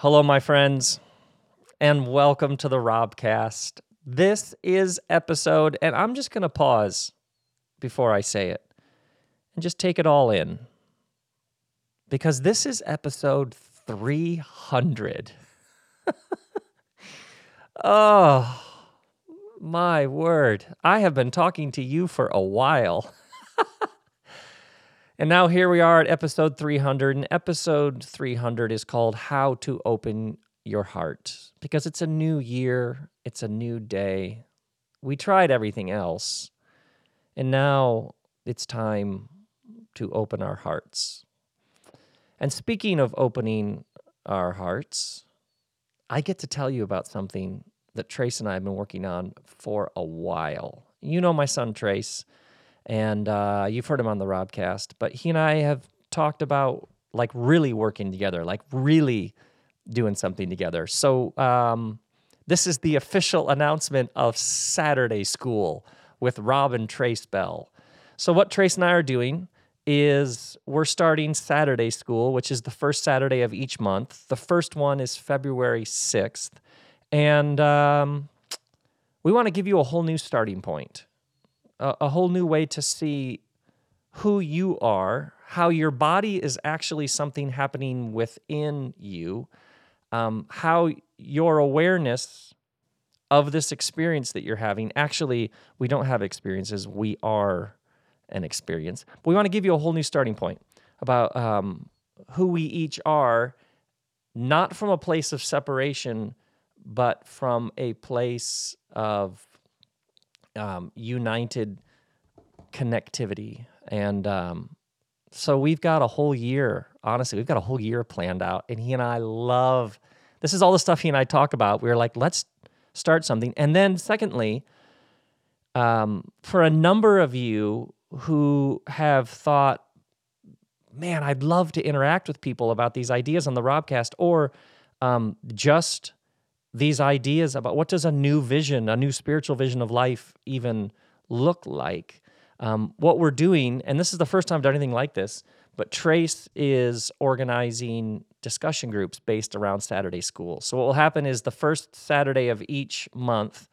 Hello, my friends, and welcome to the Robcast. This is episode, and I'm just going to pause before I say it and just take it all in because this is episode 300. oh, my word. I have been talking to you for a while. and now here we are at episode 300. And episode 300 is called How to Open Your Heart because it's a new year, it's a new day. We tried everything else. And now it's time to open our hearts. And speaking of opening our hearts, I get to tell you about something that Trace and I have been working on for a while. You know my son Trace, and uh, you've heard him on the Robcast, but he and I have talked about like really working together, like really doing something together. So um, this is the official announcement of Saturday School with Rob and Trace Bell. So what Trace and I are doing is we're starting Saturday School, which is the first Saturday of each month. The first one is February 6th. And um, we want to give you a whole new starting point, a, whole new way to see who you are, how your body is actually something happening within you, um, how your awareness of this experience that you're having actually, we don't have experiences, we are an experience. But we want to give you a whole new starting point about um, who we each are, not from a place of separation but from a place of um, united connectivity. And um, so we've got a whole year, honestly, we've got a whole year planned out. And he and I love this is all the stuff he and I talk about. We are like, let's start something. And then, secondly, um, for a number of you who have thought, man, I'd love to interact with people about these ideas on the Robcast, or um, just these ideas about what does a new vision, a new spiritual vision of life even look like. Um, what we're doing, and this is the first time I've done anything like this, but Trace is organizing discussion groups based around Saturday school. So what will happen is the first Saturday of each month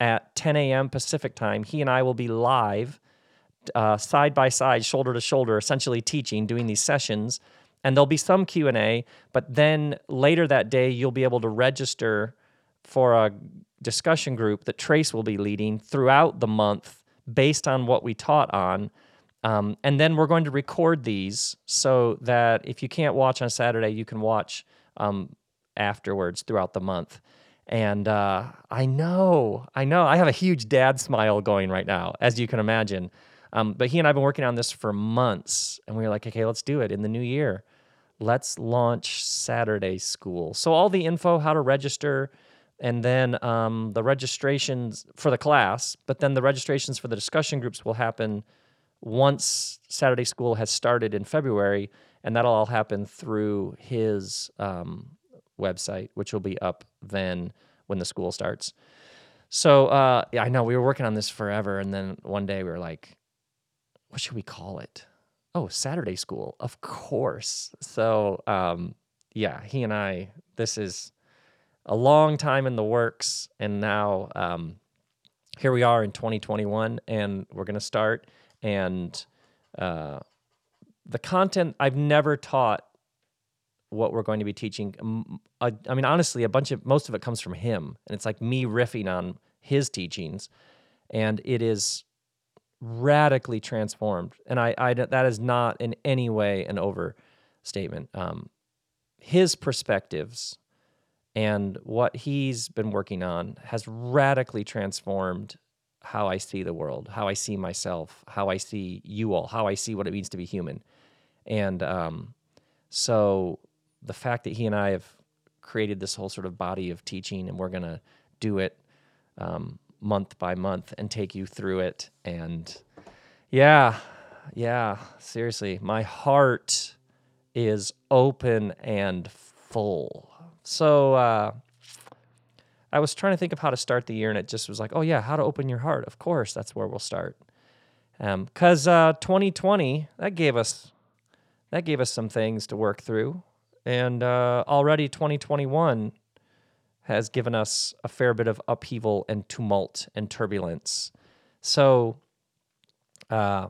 at 10 a.m. Pacific time, he and I will be live, uh, side by side, shoulder to shoulder, essentially teaching, doing these sessions and there'll be some q&a but then later that day you'll be able to register for a discussion group that trace will be leading throughout the month based on what we taught on. Um, and then we're going to record these so that if you can't watch on saturday you can watch um, afterwards throughout the month. And uh, i know i know i have a huge dad smile going right now as you can imagine um, but he and i've been working on this for months and we were like okay let's do it in the new year let's launch Saturday School. So, all the info, how to register, and then um, the registrations for the class, but then the registrations for the discussion groups will happen once Saturday School has started in February, and that'll all happen through his um, website, which will be up then when the school starts. So, uh, yeah, I know we were working on this forever, and then one day we were like, what should we call it? oh, Saturday school, of course. So, um, yeah, he and I, this is a long time in the works. And now um, here we are in 2021, and we're going to start. And uh, the content, I've never taught what we're going to be teaching. I, I mean, honestly, a bunch of, most of it comes from him. And it's like me riffing on his teachings. And it is radically transformed. And I, I that is not in any way an overstatement. Um, his perspectives and what he's been working on has radically transformed how I see the world, how I see myself, how I see you all, how I see what it means to be human. And um, so the fact that he and I have created this whole sort of body of teaching and we're going to do it um, month by month and take you through it. And yeah, yeah, seriously, my heart is open and full. So uh, I was trying to think of how to start the year, and it just was like, oh, yeah, how to open your heart. Of course, that's where we'll start. Because um, uh, 2020, that gave us that gave us some things to work through. And uh, already 2021 has given us a fair bit of upheaval and tumult and turbulence. So uh,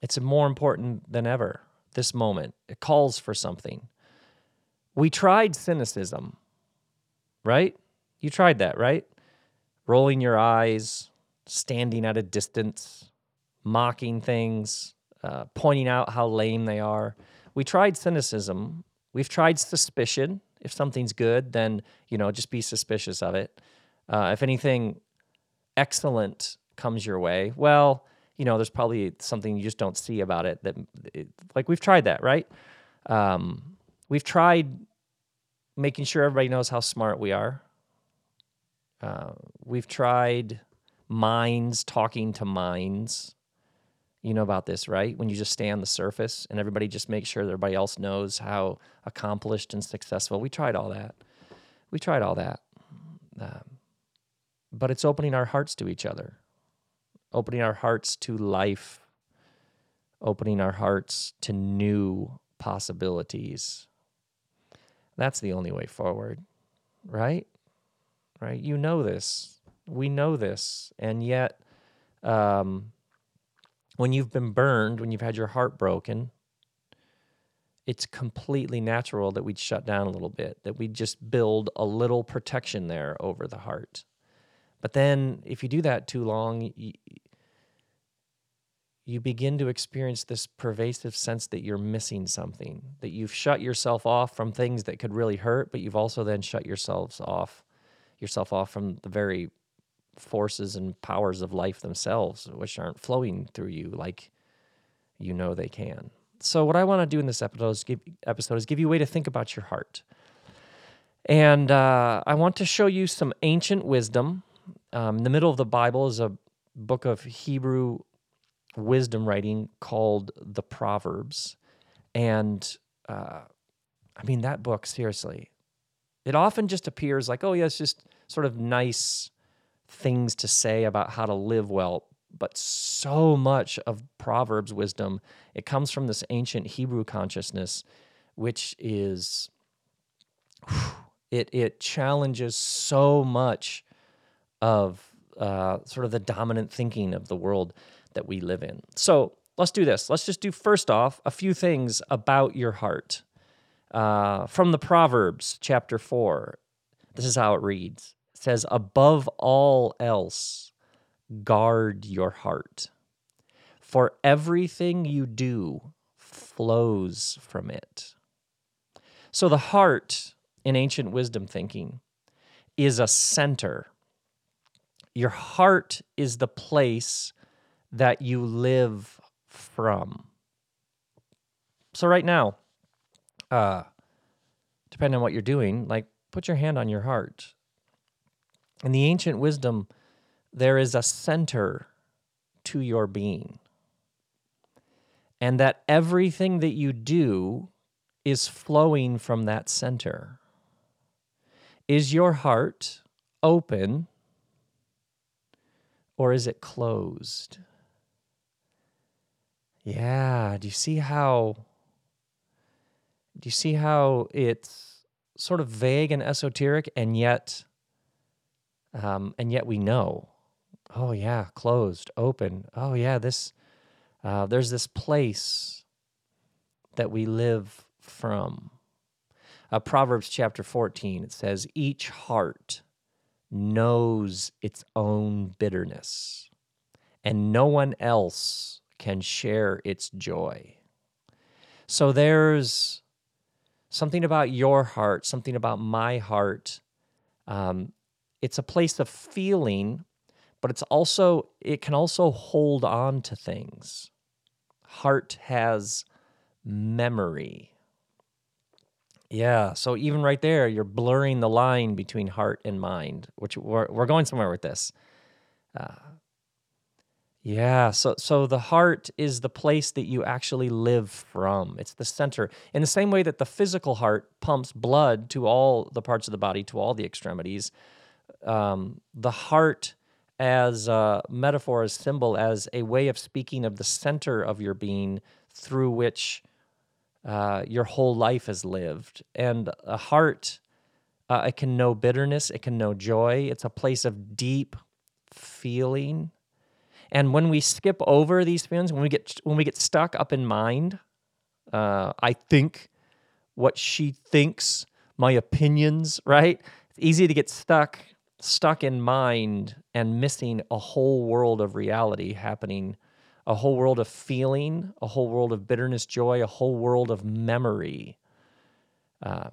it's more important than ever, this moment. It calls for something. We tried cynicism, right? You tried that, right? Rolling your eyes, standing at a distance, mocking things, uh, pointing out how lame they are. We tried cynicism. We've tried suspicion. If something's good, then you know just be suspicious of it. Uh, if anything excellent comes your way, well, you know there's probably something you just don't see about it. That it, like we've tried that, right? Um, we've tried making sure everybody knows how smart we are. Uh, we've tried minds talking to minds. You know about this, right? When you just stay on the surface and everybody just makes sure that everybody else knows how accomplished and successful. We tried all that. We tried all that. Um, but it's opening our hearts to each other, opening our hearts to life, opening our hearts to new possibilities. That's the only way forward, right? Right? You know this. We know this. And yet, um, when you've been burned, when you've had your heart broken, it's completely natural that we'd shut down a little bit, that we'd just build a little protection there over the heart. But then if you do that too long, you, you begin to experience this pervasive sense that you're missing something, that you've shut yourself off from things that could really hurt, but you've also then shut yourselves off yourself off from the very forces and powers of life themselves, which aren't flowing through you like you know they can. So, what I want to do in this episode is give, episode is give you a way to think about your heart. And uh, I want to show you some ancient wisdom. Um, in the middle of the Bible is a book of Hebrew wisdom writing called the Proverbs. And uh, I mean, that book, seriously, it often just appears like, oh, yeah, it's just sort of nice things to say about how to live well, but so much of Proverbs wisdom, it comes from this ancient Hebrew consciousness, which is it it challenges so much of uh, sort of the dominant thinking of the world that we live in. So let's do this. Let's just do first off a few things about your heart. Uh, from the Proverbs, chapter 4, this is how it reads says, above all else, guard your heart. For everything you do flows from it. So the heart in ancient wisdom thinking is a center. Your heart is the place that you live from. So right now, uh, depending on what you're doing, like put your hand on your heart in the ancient wisdom, there is a center to your being. And that everything that you do is flowing from that center. Is your heart open or is it closed? Yeah, do you see how do you see how it's sort of vague and esoteric and yet um, and yet we know, oh yeah, closed, open. Oh yeah, this uh, there's this place that we live from. Uh, Proverbs chapter 14, it says, Each heart knows its own bitterness, and no one else can share its joy. So there's something about your heart, something about my heart um, it's a place of feeling, but it's also it can also hold on to things. Heart has memory. Yeah, so even right there, you're blurring the line between heart and mind, which we're, we're going somewhere with this. Uh, yeah, so so the heart is the place that you actually live from. It's the center. In the same way that the physical heart pumps blood to all the parts of the body, to all the extremities, um, the heart as a metaphor, as symbol, as a way of speaking of the center of your being through which uh, your whole life is lived. And a heart, uh, it can know bitterness, it can know joy. It's a place of deep feeling. And when we skip over these feelings, when we get when we get stuck up in mind, uh, I think what she thinks, my opinions, right? It's easy to get stuck stuck in mind and missing a whole world of reality happening a whole world of feeling, a whole world of bitterness, joy, a whole world of memory uh,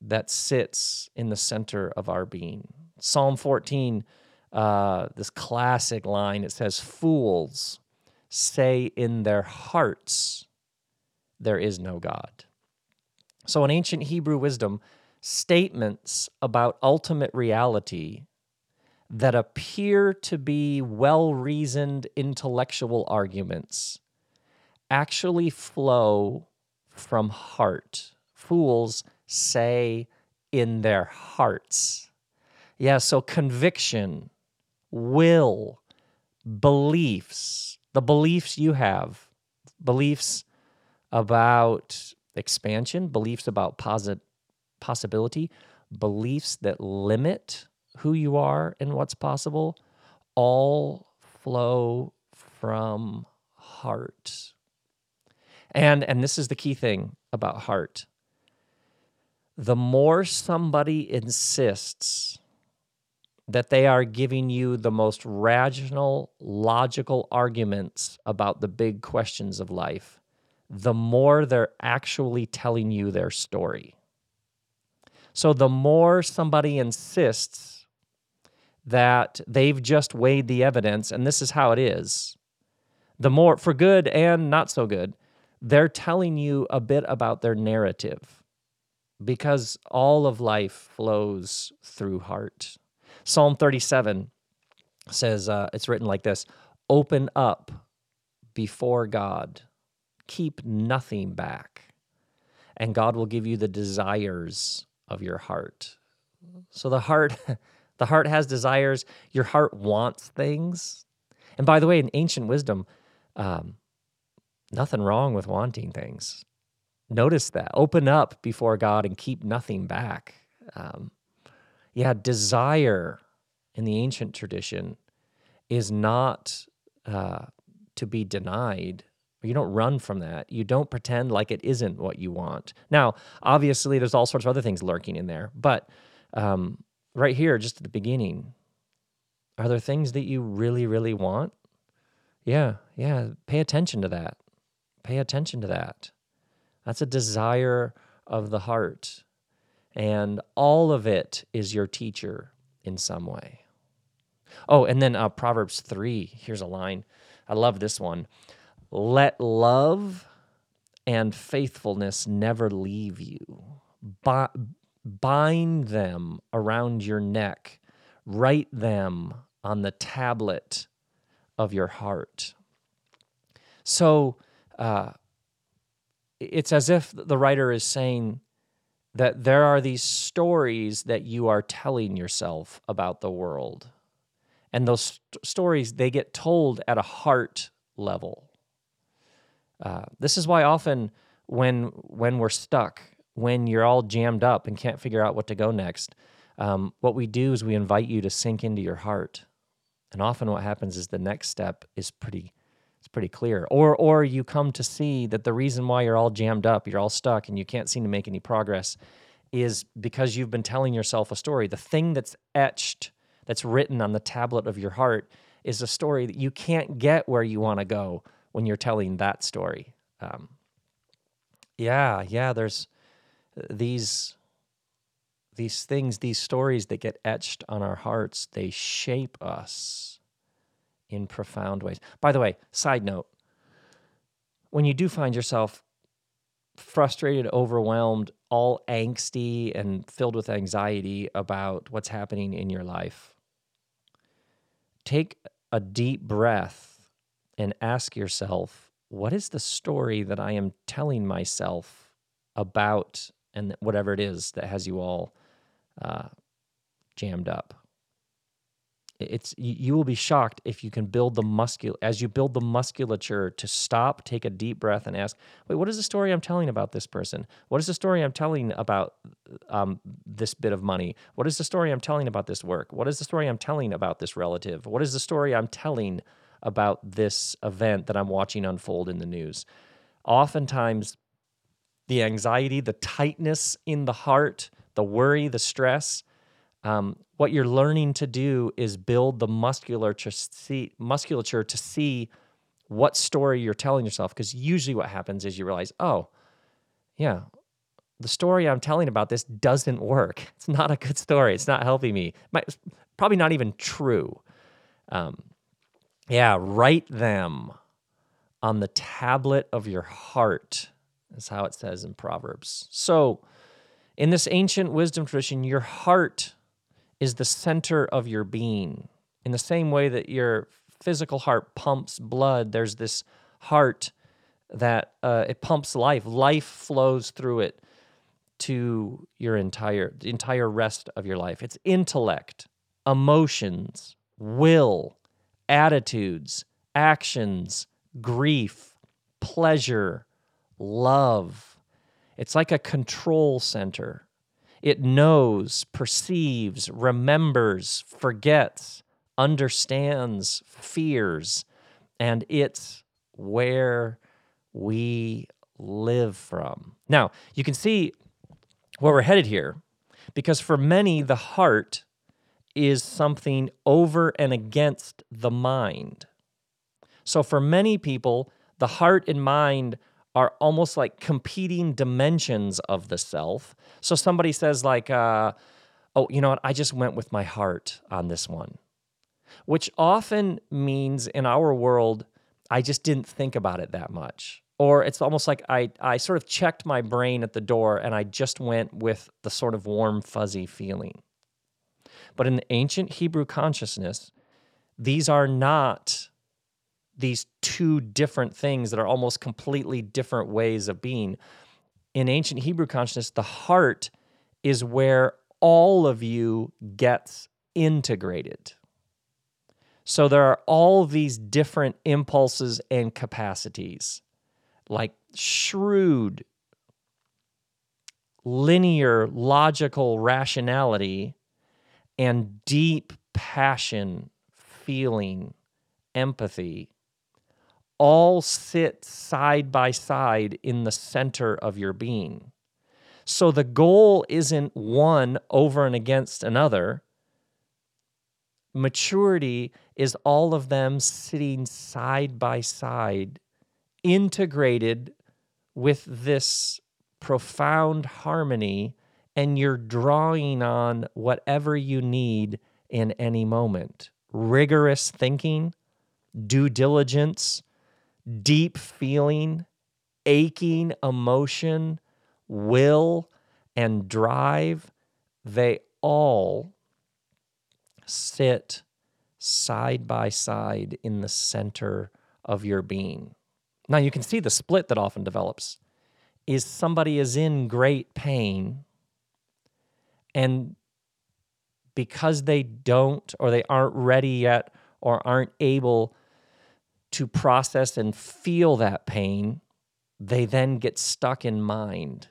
that sits in the center of our being. Psalm 14, uh, this classic line, it says, Fools say in their hearts, There is no God. So, in ancient Hebrew wisdom, statements about ultimate reality that appear to be well reasoned intellectual arguments actually flow from heart. Fools say in their hearts. Yeah, so conviction, will, beliefs, the beliefs you have, beliefs about expansion, beliefs about posit- possibility, beliefs that limit who you are and what's possible all flow from heart. And and this is the key thing about heart. The more somebody insists that they are giving you the most rational, logical arguments about the big questions of life, the more they're actually telling you their story. So the more somebody insists that they've just weighed the evidence and this is how it is. The more, for good and not so good, they're telling you a bit about their narrative because all of life flows through heart. Psalm 37 says, uh, it's written like this Open up before God, keep nothing back, and God will give you the desires of your heart. So the heart. The heart has desires. Your heart wants things. And by the way, in ancient wisdom, um, nothing wrong with wanting things. Notice that. Open up before God and keep nothing back. Um, yeah, desire in the ancient tradition is not uh, to be denied. You don't run from that. You don't pretend like it isn't what you want. Now, obviously, there's all sorts of other things lurking in there, but um, right here, just at the beginning, are there things that you really, really want? Yeah, yeah. Pay attention to that. Pay attention to that. That's a desire of the heart. And all of it is your teacher in some way. Oh, and then uh, Proverbs 3. Here's a line. I love this one. Let love and faithfulness never leave you bind them around your neck, write them on the tablet of your heart. So uh, it's as if the writer is saying that there are these stories that you are telling yourself about the world. And those st- stories, they get told at a heart level. Uh, this is why often when when we're stuck when you're all jammed up and can't figure out what to go next, um, what we do is we invite you to sink into your heart. And often what happens is the next step is pretty it's pretty clear. Or or you come to see that the reason why you're all jammed up, you're all stuck and you can't seem to make any progress is because you've been telling yourself a story. The thing that's etched, that's written on the tablet of your heart is a story that you can't get where you want to go when you're telling that story. Um, yeah, yeah, there's these these things, these stories that get etched on our hearts, they shape us in profound ways. By the way, side note, when you do find yourself frustrated, overwhelmed, all angsty and filled with anxiety about what's happening in your life, take a deep breath and ask yourself, what is the story that I am telling myself about and whatever it is that has you all uh, jammed up. it's you will be shocked if you can build the muscul as you build the musculature to stop take a deep breath and ask wait what is the story i'm telling about this person? What is the story i'm telling about um, this bit of money? What is the story i'm telling about this work? What is the story i'm telling about this relative? What is the story i'm telling about this event that i'm watching unfold in the news oftentimes the anxiety the tightness in the heart the worry the stress um, what you're learning to do is build the musculature to see, musculature to see what story you're telling yourself. Because usually what happens is you realize, oh, yeah, the story I'm telling about this doesn't work. It's not a good story. It's not helping me. It's probably not even true. Um, yeah, write them on the tablet of your heart, is how it says in Proverbs. So, in this ancient wisdom tradition, your heart is the center of your being. In the same way that your physical heart pumps blood, there's this heart that uh, it pumps life. Life flows through it to your entire the entire rest of your life. It's intellect, emotions, will, attitudes, actions, grief, pleasure, love. It's like a control center. It knows, perceives, remembers, forgets, understands, fears, and it's where we live from. Now, you can see where we're headed here because for many, the heart is something over and against the mind. So for many people, the heart and mind are almost like competing dimensions of the self. So somebody says, like, uh, oh, you know what? I just went with my heart on this one, which often means in our world, I just didn't think about it that much. Or it's almost like I, I sort of checked my brain at the door and I just went with the sort of warm, fuzzy feeling. But in the ancient Hebrew consciousness, these are not these two different things that are almost completely different ways of being. In ancient Hebrew consciousness, the heart is where all of you gets integrated. So there are all these different impulses and capacities, like shrewd, linear, logical rationality, and deep passion, feeling, empathy all sit side by side in the center of your being. So the goal isn't one over and against another. Maturity is all of them sitting side by side, integrated with this profound harmony, and you're drawing on whatever you need in any moment. Rigorous thinking, due diligence, deep feeling, aching emotion, will, and drive, they all sit side by side in the center of your being. Now you can see the split that often develops is somebody is in great pain and because they don't or they aren't ready yet or aren't able to process and feel that pain, they then get stuck in mind.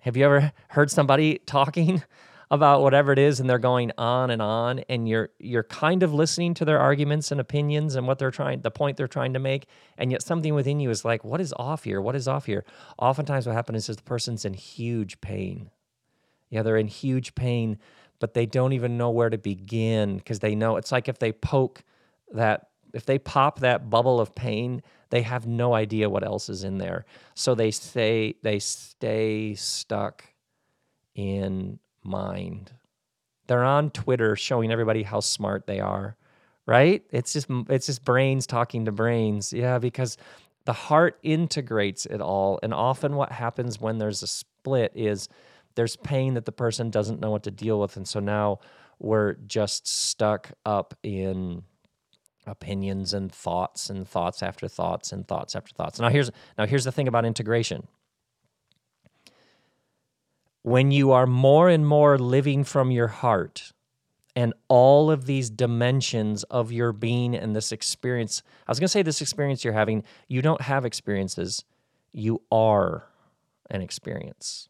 Have you ever heard somebody talking about whatever it is and they're going on and on and you're you're kind of listening to their arguments and opinions and what they're trying the point they're trying to make and yet something within you is like what is off here? What is off here? Oftentimes what happens is the person's in huge pain. Yeah, they're in huge pain, but they don't even know where to begin because they know it's like if they poke that if they pop that bubble of pain, they have no idea what else is in there. So they say they stay stuck in mind. They're on Twitter showing everybody how smart they are, right? It's just it's just brains talking to brains. Yeah, because the heart integrates it all. And often what happens when there's a split is there's pain that the person doesn't know what to deal with. And so now we're just stuck up in opinions and thoughts and thoughts after thoughts and thoughts after thoughts. Now here's now here's the thing about integration. When you are more and more living from your heart and all of these dimensions of your being and this experience. I was going to say this experience you're having, you don't have experiences, you are an experience.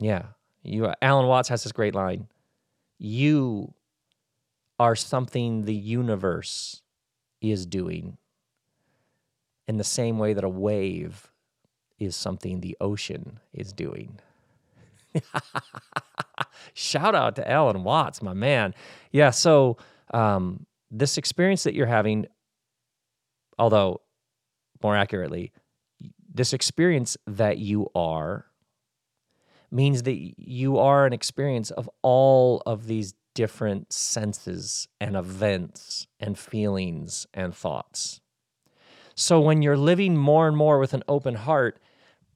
Yeah. You Alan Watts has this great line. You are something the universe is doing in the same way that a wave is something the ocean is doing. Shout out to Alan Watts, my man. Yeah, so um, this experience that you're having, although more accurately, this experience that you are means that you are an experience of all of these different senses and events and feelings and thoughts. So when you're living more and more with an open heart,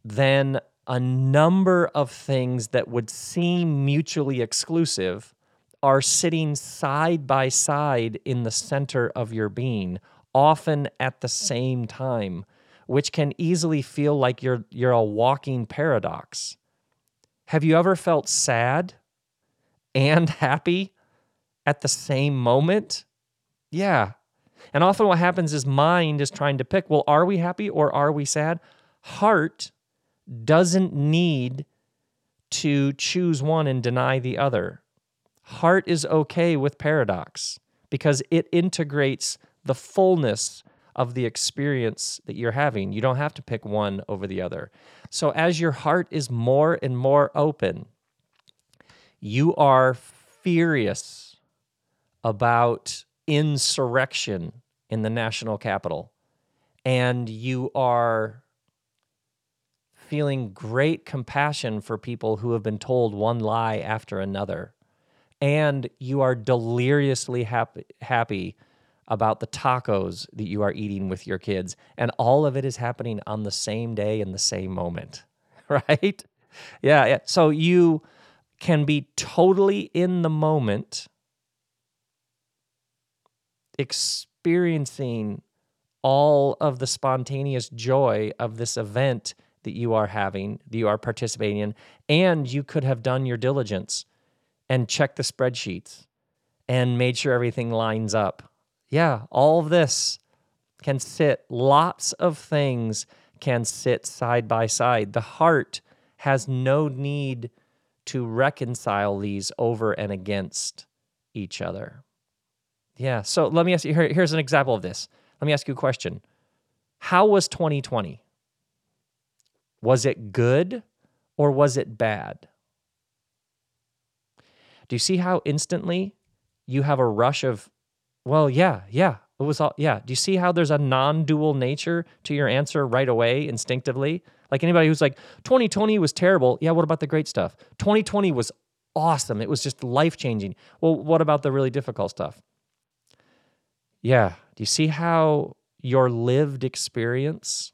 then a number of things that would seem mutually exclusive are sitting side by side in the center of your being, often at the same time, which can easily feel like you're, you're a walking paradox. Have you ever felt sad and happy at the same moment? Yeah. And often what happens is mind is trying to pick well, are we happy or are we sad? Heart doesn't need to choose one and deny the other. Heart is okay with paradox because it integrates the fullness of the experience that you're having. You don't have to pick one over the other. So, as your heart is more and more open, you are furious about insurrection in the national capital, and you are feeling great compassion for people who have been told one lie after another. And you are deliriously happy, happy about the tacos that you are eating with your kids. And all of it is happening on the same day in the same moment, right? Yeah, yeah. So you can be totally in the moment, experiencing all of the spontaneous joy of this event that you are having, that you are participating in, and you could have done your diligence and checked the spreadsheets and made sure everything lines up. Yeah, all of this can sit, lots of things can sit side by side. The heart has no need to reconcile these over and against each other. Yeah, so let me ask you here, here's an example of this. Let me ask you a question. How was 2020? Was it good or was it bad? Do you see how instantly you have a rush of, well, yeah, yeah, it was all, yeah. Do you see how there's a non dual nature to your answer right away, instinctively? Like anybody who's like, 2020 was terrible. Yeah, what about the great stuff? 2020 was awesome. It was just life changing. Well, what about the really difficult stuff? Yeah. Do you see how your lived experience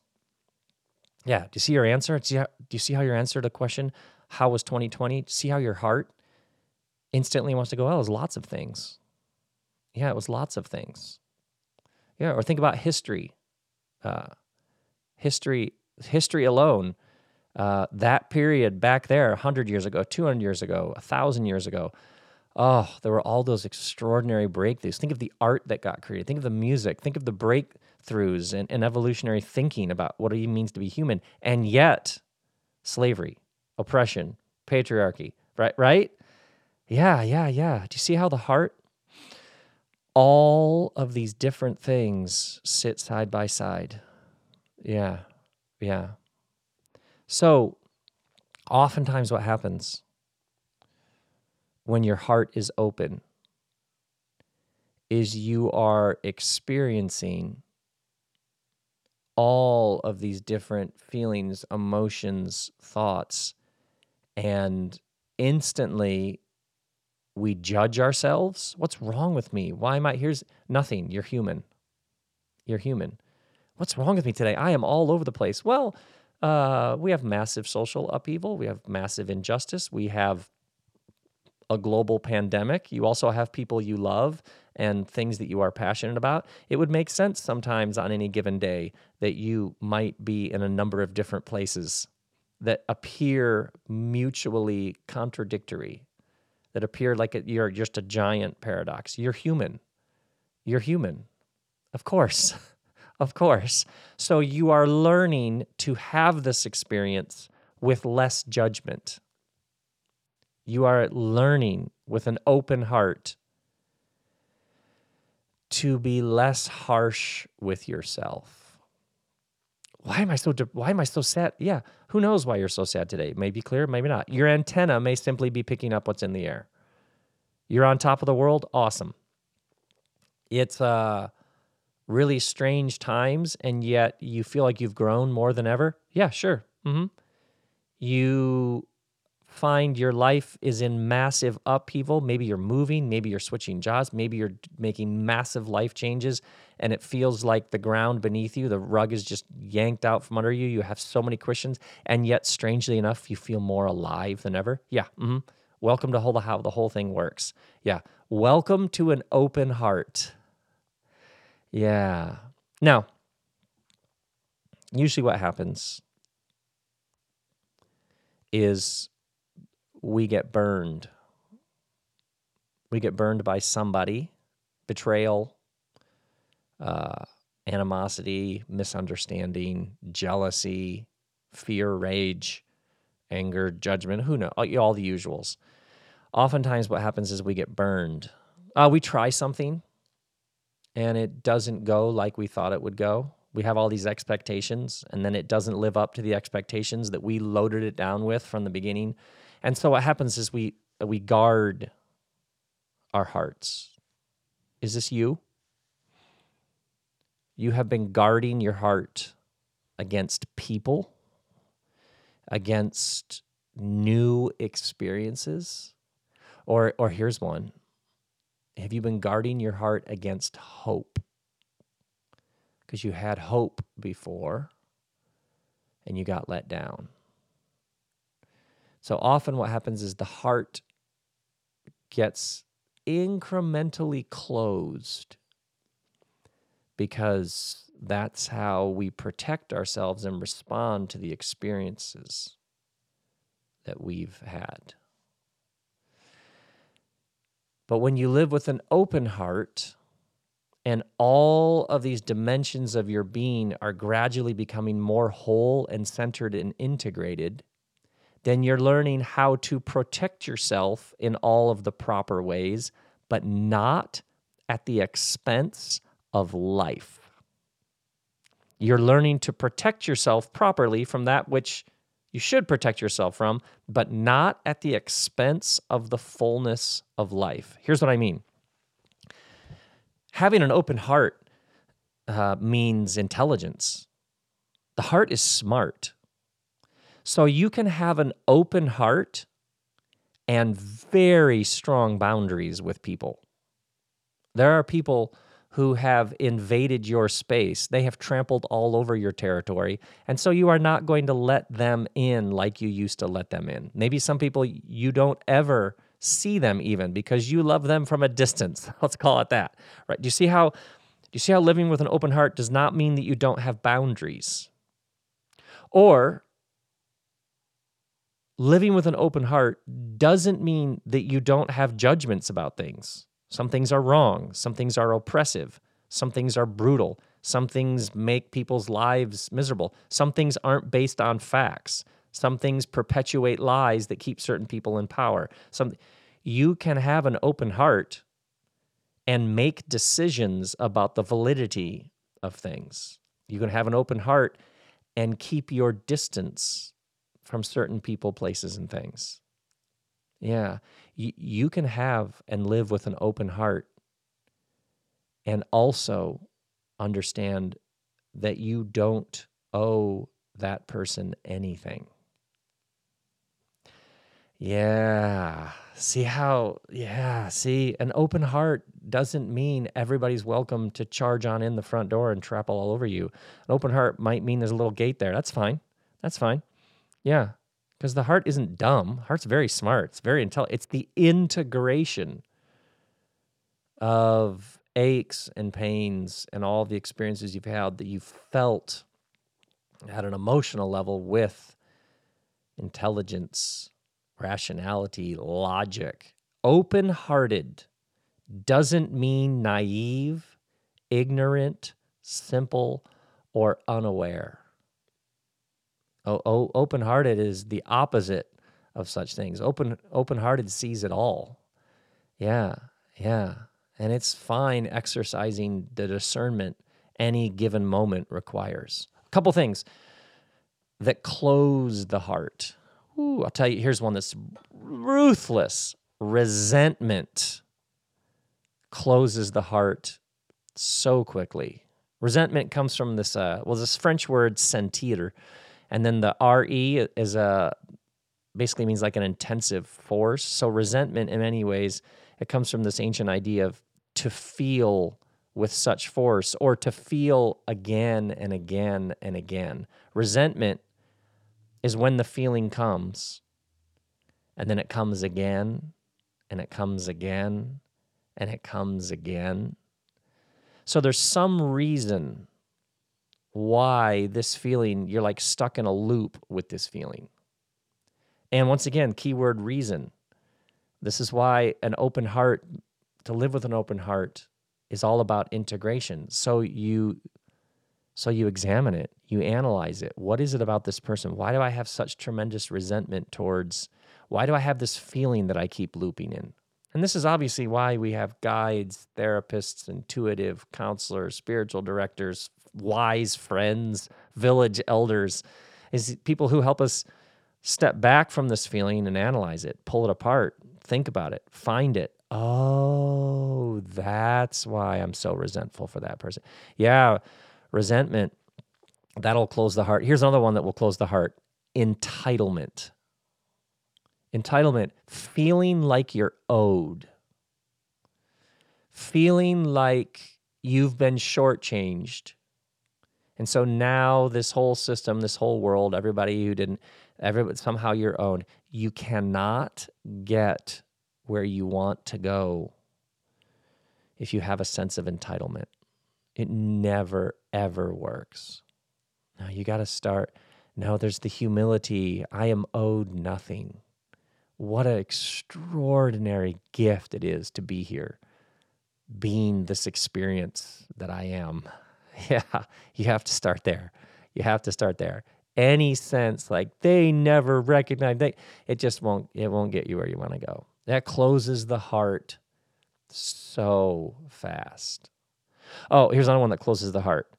yeah. Do you see your answer? Do you, do you see how your answer to the question, how was 2020? See how your heart instantly wants to go, oh, there's lots of things. Yeah, it was lots of things. Yeah. Or think about history. Uh, history, history alone. Uh, that period back there, 100 years ago, 200 years ago, 1,000 years ago, oh, there were all those extraordinary breakthroughs. Think of the art that got created. Think of the music. Think of the breakthroughs and, and evolutionary thinking about what it means to be human. And yet, slavery, oppression, patriarchy, right? Right? Yeah, yeah, yeah. Do you see how the heart, all of these different things sit side by side? Yeah, yeah. So, oftentimes, what happens when your heart is open is you are experiencing all of these different feelings, emotions, thoughts, and instantly we judge ourselves. What's wrong with me? Why am I? Here's nothing. You're human. You're human. What's wrong with me today? I am all over the place. Well, uh, we have massive social upheaval. We have massive injustice. We have a global pandemic, you also have people you love and things that you are passionate about, it would make sense sometimes on any given day that you might be in a number of different places that appear mutually contradictory. That appear like it- you're just a giant paradox. You're human. You're human. Of course. of course. So you are learning to have this experience with less judgment. You are learning with an open heart to be less harsh with yourself. Why am I so de- why am I so sad? Yeah, who knows why you're so sad today? Maybe clear, maybe not. Your antenna may simply be picking up what's in the air. You're on top of the world, awesome. It's uh really strange times and yet you feel like you've grown more than ever. Yeah, sure. Mm-hmm. You find your life is in massive upheaval. Maybe you're moving, maybe you're switching jobs, maybe you're making massive life changes, and it feels like the ground beneath you, the rug is just yanked out from under you. You have so many questions, and yet, strangely enough, you feel more alive than ever. Yeah. Mm-hmm. Welcome to how the whole thing works. Yeah. Welcome to an open heart. Yeah. Now, usually what happens is we get burned. We get burned by somebody, betrayal, uh, animosity, misunderstanding, jealousy, fear, rage, anger, judgment, who knows, all, the usuals. Oftentimes, what happens is we get burned. Uh, we try something and it doesn't go like we thought it would go. We have all these expectations, and then it doesn't live up to the expectations that we loaded it down with from the beginning. And so what happens is we we guard our hearts. Is this you? You have been guarding your heart against people, against new experiences. Or or here's one. Have you been guarding your heart against hope? Because you had hope before and you got let down. So often, what happens is the heart gets incrementally closed because that's how we protect ourselves and respond to the experiences that we've had. But when you live with an open heart, and all of these dimensions of your being are gradually becoming more whole and centered and integrated, then you're learning how to protect yourself in all of the proper ways, but not at the expense of life. You're learning to protect yourself properly from that which you should protect yourself from, but not at the expense of the fullness of life. Here's what I mean having an open heart uh, means intelligence. The heart is smart. So you can have an open heart and very strong boundaries with people. There are people who have invaded your space. They have trampled all over your territory. And so you are not going to let them in like you used to let them in. Maybe some people you don't ever see them even because you love them from a distance. Let's call it that. Right? Do you see how do you see how living with an open heart does not mean that you don't have boundaries? Or living with an open heart doesn't mean that you don't have judgments about things. Some things are wrong, some things are oppressive, some things are brutal, some things make people's lives miserable, some things aren't based on facts. Some things perpetuate lies that keep certain people in power. Some you can have an open heart and make decisions about the validity of things. You can have an open heart and keep your distance from certain people, places, and things. Yeah, you, you can have and live with an open heart and also understand that you don't owe that person anything. Yeah. See how, yeah, see, an open heart doesn't mean everybody's welcome to charge on in the front door and trample all over you. An open heart might mean there's a little gate there. That's fine. That's fine. Yeah. Because the heart isn't dumb. Heart's very smart. It's very intelligent. It's the integration of aches and pains and all the experiences you've had that you've felt at an emotional level with intelligence rationality, logic, Open hearted doesn't mean naive, ignorant, simple, or unaware. Oh, oh open hearted is the opposite of such things. Open open hearted sees it all. Yeah, yeah. And it's fine exercising the discernment any given moment requires. A couple things that close the heart. Ooh, I'll tell you, here's one that's ruthless resentment closes the heart so quickly. Resentment comes from this, uh, well, this French word sentir, and then the re is a basically means like an intensive force. So resentment, in many ways, it comes from this ancient idea of to feel with such force or to feel again and again and again. Resentment is when the feeling comes and then it comes again and it comes again and it comes again. So there's some reason why this feeling, you're like stuck in a loop with this feeling. And once again, keyword reason. This is why an open heart, to live with an open heart, is all about integration. So you so you examine it, you analyze it. What is it about this person? Why do I have such tremendous resentment towards why do I have this feeling that I keep looping in? And this is obviously why we have guides, therapists, intuitive counselors, spiritual directors, wise friends, village elders, is people who help us step back from this feeling and analyze it, pull it apart, think about it, find it. Oh, that's why I'm so resentful for that person. Yeah, resentment, that'll close the heart. Here's another one that will close the heart entitlement. Entitlement, feeling like you're owed, feeling like you've been shortchanged. And so now this whole system, this whole world, everybody who didn't, everybody somehow your own. You cannot get where you want to go if you have a sense of entitlement. It never, ever works. Now you got to start. Now there's the humility. I am owed nothing what an extraordinary gift it is to be here, being this experience that I am. Yeah, you have to start there. You have to start there. Any sense like they never recognize they it just won't it won't get you where you want to go. That closes the heart so fast. Oh, here's another one that closes the heart.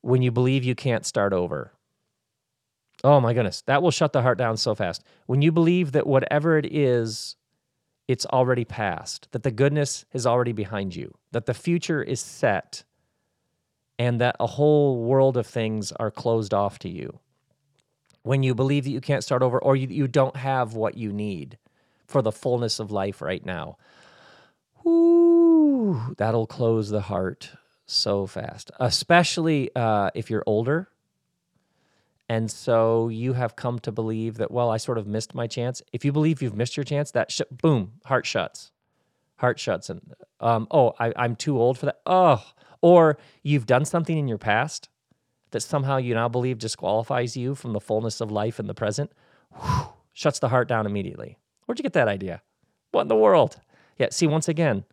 When you believe you can't start over. Oh my goodness, that will shut the heart down so fast. When you believe that whatever it is, it's already past, that the goodness is already behind you, that the future is set, and that a whole world of things are closed off to you. When you believe that you can't start over or you, you don't have what you need for the fullness of life right now, whoo, that'll close the heart so fast, especially uh, if you're older and so you have come to believe that, well, I sort of missed my chance. If you believe you've missed your chance, that sh- boom, heart shuts. Heart shuts. And, um, oh, I, I'm too old for that. Oh, or you've done something in your past that somehow you now believe disqualifies you from the fullness of life in the present. Whew, shuts the heart down immediately. Where'd you get that idea? What in the world? Yeah, see, once again,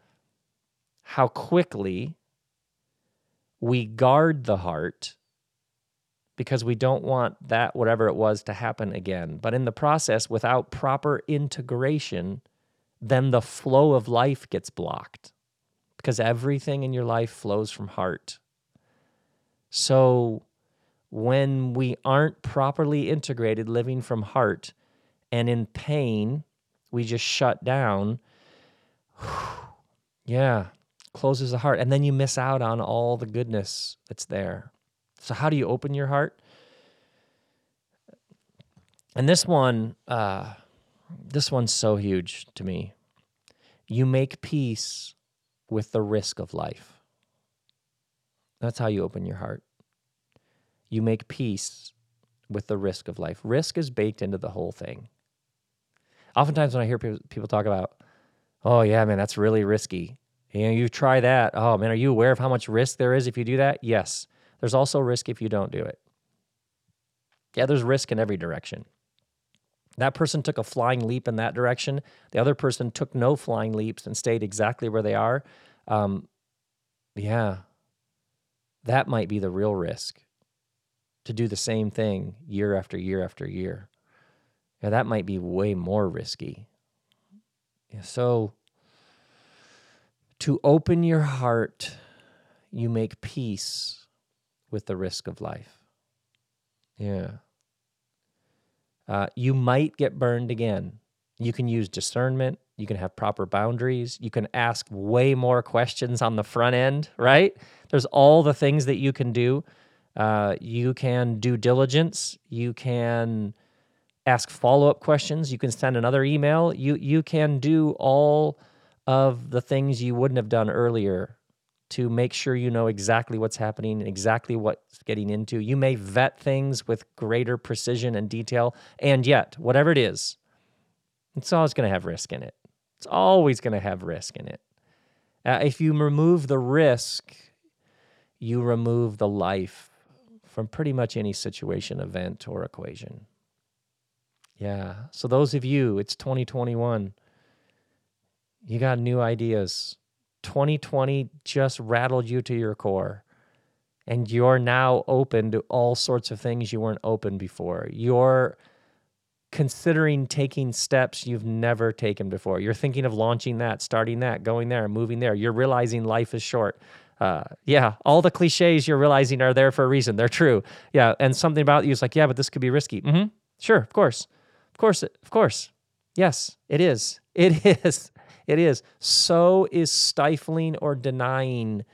how quickly we guard the heart because we don't want that, whatever it was, to happen again. But in the process, without proper integration, then the flow of life gets blocked because everything in your life flows from heart. So when we aren't properly integrated, living from heart, and in pain, we just shut down. yeah, closes the heart. And then you miss out on all the goodness that's there. So, how do you open your heart? And this one, uh, this one's so huge to me. You make peace with the risk of life. That's how you open your heart. You make peace with the risk of life. Risk is baked into the whole thing. Oftentimes, when I hear people talk about, oh, yeah, man, that's really risky. You know, you try that. Oh, man, are you aware of how much risk there is if you do that? Yes. There's also risk if you don't do it. Yeah, there's risk in every direction. That person took a flying leap in that direction. The other person took no flying leaps and stayed exactly where they are. Um, yeah, that might be the real risk to do the same thing year after year after year. Yeah, that might be way more risky. Yeah, so, to open your heart, you make peace with the risk of life. Yeah. Uh, you might get burned again. You can use discernment. You can have proper boundaries. You can ask way more questions on the front end, right? There's all the things that you can do. Uh, you can due diligence. You can ask follow up questions. You can send another email. You you can do all of the things you wouldn't have done earlier to make sure you know exactly what's happening, exactly what's getting into. You may vet things with greater precision and detail, and yet, whatever it is, it's always going to have risk in it. It's always going to have risk in it. Uh, if you remove the risk, you remove the life from pretty much any situation, event, or equation. Yeah. So, those of you, it's 2021, you got new ideas 2020 just rattled you to your core. And you're now open to all sorts of things you weren't open before. You're considering taking steps you've never taken before. You're thinking of launching that, starting that, going there, moving there. You're realizing life is short. Uh, yeah, all the cliches you're realizing are there for a reason. They're true. Yeah, and something about you is like, yeah, but this could be risky. Mm-hmm. Sure, of course, of course, of course. Yes, it is. It is. It is. So is stifling or denying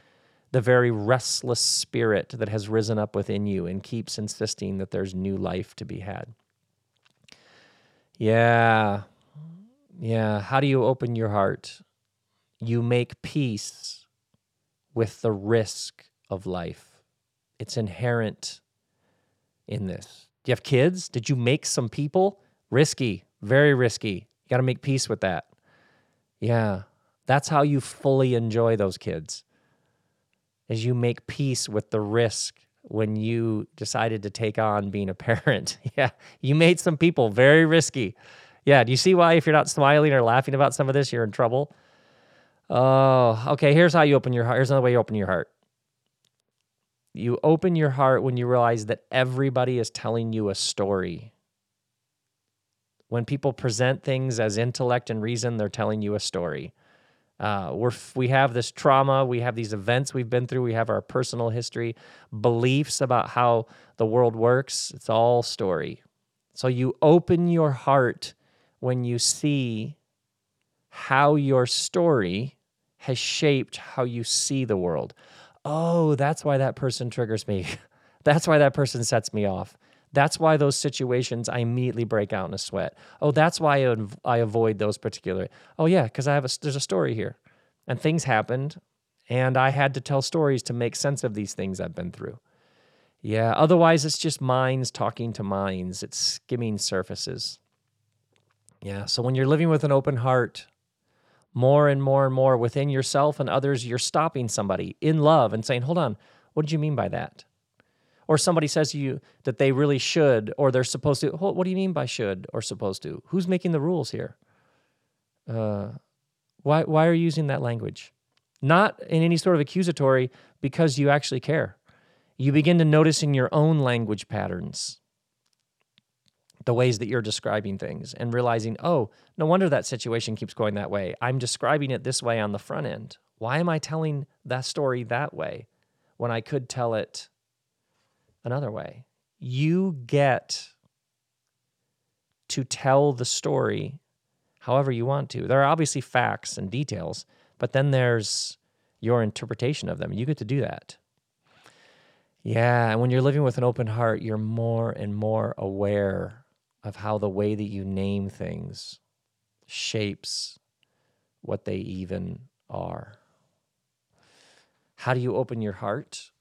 the very restless spirit that has risen up within you and keeps insisting that there's new life to be had. Yeah. Yeah. How do you open your heart? You make peace with the risk of life. It's inherent in this. Do you have kids? Did you make some people? Risky, very risky. You got to make peace with that. Yeah. That's how you fully enjoy those kids. As you make peace with the risk when you decided to take on being a parent. yeah. You made some people very risky. Yeah. Do you see why if you're not smiling or laughing about some of this, you're in trouble? Oh, okay. Here's how you open your heart. Here's another way you open your heart. You open your heart when you realize that everybody is telling you a story when people present things as intellect and reason, they're telling you a story. Uh, we're we have this trauma, we have these events we've been through, we have our personal history, beliefs about how the world works. It's all story. So you open your heart when you see how your story has shaped how you see the world. Oh, that's why that person triggers me. that's why that person sets me off. That's why those situations I immediately break out in a sweat. Oh, that's why I, avoid those particular. Oh yeah, because I have a there's a story here, and things happened, and I had to tell stories to make sense of these things I've been through. Yeah, otherwise it's just minds talking to minds. It's skimming surfaces. Yeah, so when you're living with an open heart, more and more and more within yourself and others, you're stopping somebody in love and saying, "Hold on, what did you mean by that?" Or somebody says to you that they really should or they're supposed to. What do you mean by should or supposed to? Who's making the rules here? Uh, why why are you using that language? Not in any sort of accusatory, because you actually care. You begin to notice in your own language patterns the ways that you're describing things and realizing, oh, no wonder that situation keeps going that way. I'm describing it this way on the front end. Why am I telling that story that way when I could tell it another way. You get to tell the story however you want to. There are obviously facts and details, but then there's your interpretation of them. You get to do that. Yeah, and when you're living with an open heart, you're more and more aware of how the way that you name things shapes what they even are. How do you open your heart?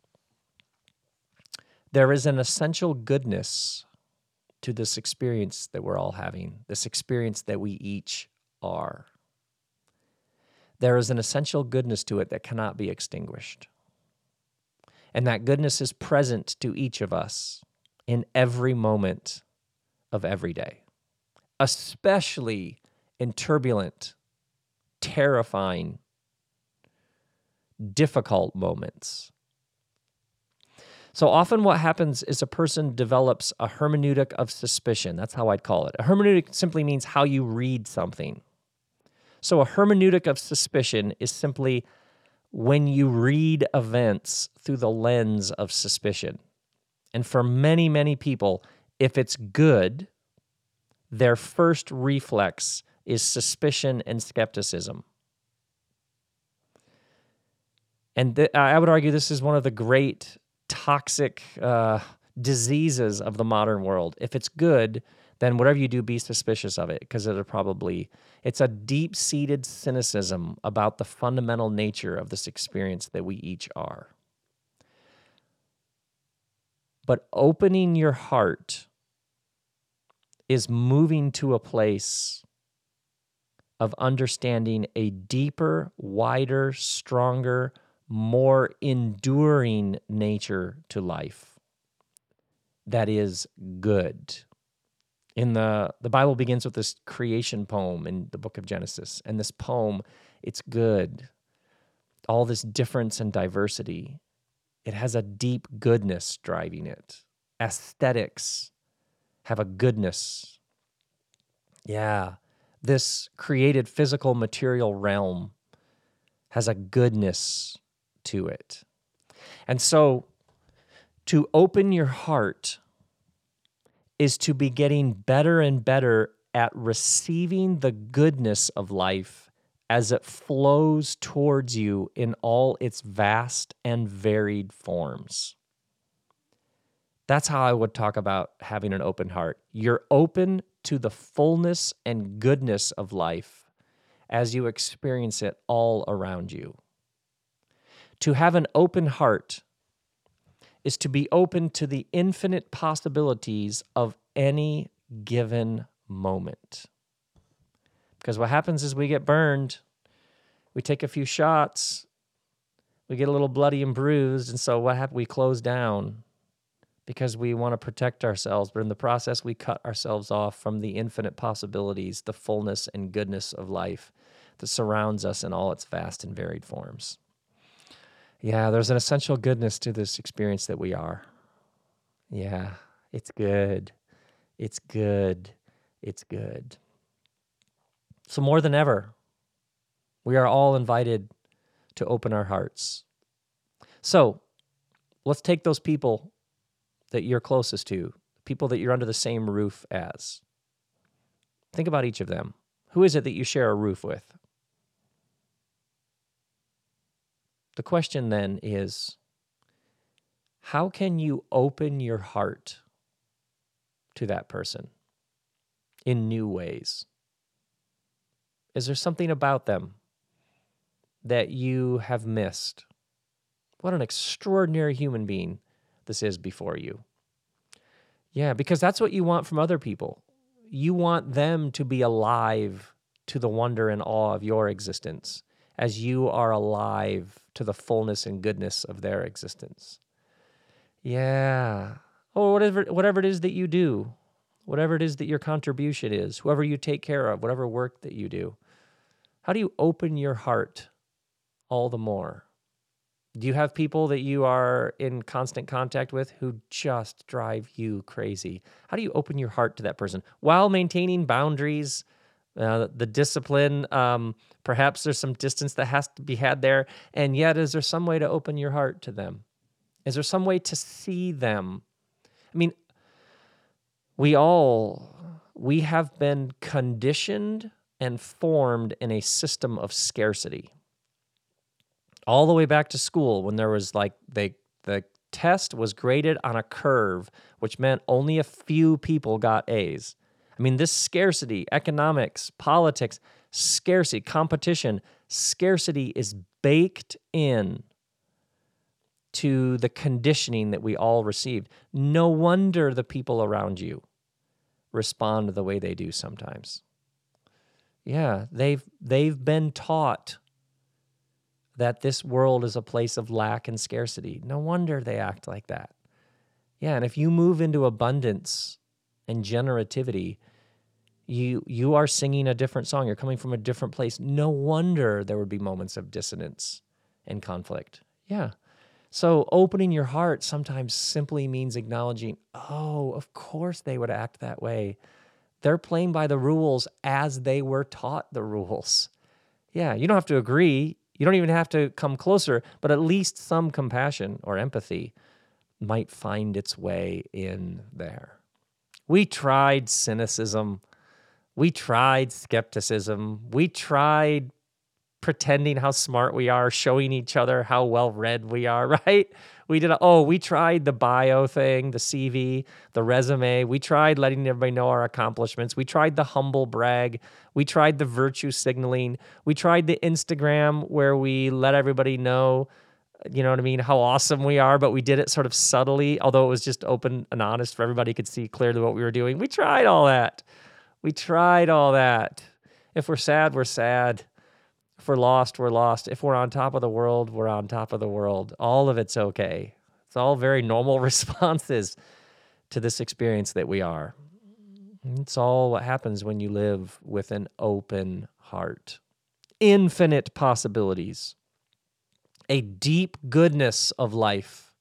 There is an essential goodness to this experience that we're all having, this experience that we each are. There is an essential goodness to it that cannot be extinguished. And that goodness is present to each of us in every moment of every day. especially in turbulent, terrifying, difficult moments. So often, what happens is a person develops a hermeneutic of suspicion. That's how I'd call it. A hermeneutic simply means how you read something. So, a hermeneutic of suspicion is simply when you read events through the lens of suspicion. And for many, many people, if it's good, their first reflex is suspicion and skepticism. And th- I would argue this is one of the great toxic uh, diseases of the modern world. If it's good, then whatever you do, be suspicious of it because it'll probably, it's a deep seated cynicism about the fundamental nature of this experience that we each are. But opening your heart is moving to a place of understanding a deeper, wider, stronger, more enduring nature to life that is good. In the the Bible begins with this creation poem in the book of Genesis, and this poem, it's good. All this difference and diversity, it has a deep goodness driving it. Aesthetics have a goodness. Yeah, this created physical material realm has a goodness to it. And so to open your heart is to be getting better and better at receiving the goodness of life as it flows towards you in all its vast and varied forms. That's how I would talk about having an open heart. You're open to the fullness and goodness of life as you experience it all around you. To have an open heart is to be open to the infinite possibilities of any given moment. Because what happens is we get burned, we take a few shots, we get a little bloody and bruised, and so what happens? We close down because we want to protect ourselves, but in the process, we cut ourselves off from the infinite possibilities, the fullness and goodness of life that surrounds us in all its vast and varied forms. Yeah, there's an essential goodness to this experience that we are. Yeah, it's good. It's good. It's good. So, more than ever, we are all invited to open our hearts. So, let's take those people that you're closest to, people that you're under the same roof as. Think about each of them. Who is it that you share a roof with? The question then is how can you open your heart to that person in new ways? Is there something about them that you have missed? What an extraordinary human being this is before you. Yeah, because that's what you want from other people. You want them to be alive to the wonder and awe of your existence as you are alive to the fullness and goodness of their existence. Yeah. Or whatever whatever it is that you do, whatever it is that your contribution is, whoever you take care of, whatever work that you do. How do you open your heart all the more? Do you have people that you are in constant contact with who just drive you crazy? How do you open your heart to that person while maintaining boundaries, uh, the discipline? Um, perhaps there's some distance that has to be had there. And yet, is there some way to open your heart to them? Is there some way to see them? I mean, we all, we have been conditioned and formed in a system of scarcity all the way back to school when there was like they the test was graded on a curve, which meant only a few people got A's. I mean, this scarcity, economics, politics, scarcity, competition, scarcity is baked in to the conditioning that we all received. No wonder the people around you respond the way they do sometimes. Yeah, they've they've been taught that this world is a place of lack and scarcity. No wonder they act like that. Yeah, and if you move into abundance and generativity, You you are singing a different song. You're coming from a different place. No wonder there would be moments of dissonance and conflict. Yeah. So opening your heart sometimes simply means acknowledging, oh, of course they would act that way. They're playing by the rules as they were taught the rules. Yeah, you don't have to agree. You don't even have to come closer, but at least some compassion or empathy might find its way in there. We tried cynicism. We tried skepticism. We tried pretending how smart we are, showing each other how well read we are, right? We did, a, oh, we tried the bio thing, the CV, the resume. We tried letting everybody know our accomplishments. We tried the humble brag. We tried the virtue signaling. We tried the Instagram where we let everybody know, you know what I mean, how awesome we are, but we did it sort of subtly, although it was just open and honest for everybody could see clearly what we were doing. We tried all that. We tried all that. If we're sad, we're sad. If we're lost, we're lost. If we're on top of the world, we're on top of the world. All of it's okay. It's all very normal responses to this experience that we are. It's all what happens when you live with an open heart. Infinite possibilities, a deep goodness of life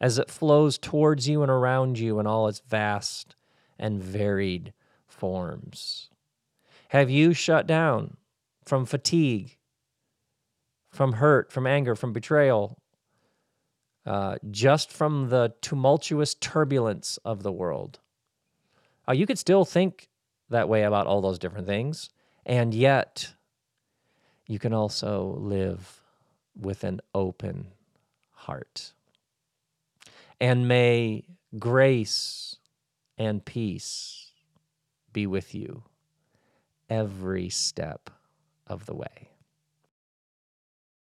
as it flows towards you and around you in all its vast and varied forms. Have you shut down from fatigue, from hurt, from anger, from betrayal, uh, just from the tumultuous turbulence of the world. Uh, you could still think that way about all those different things, and yet you can also live with an open heart. And may grace and peace be with you every step of the way.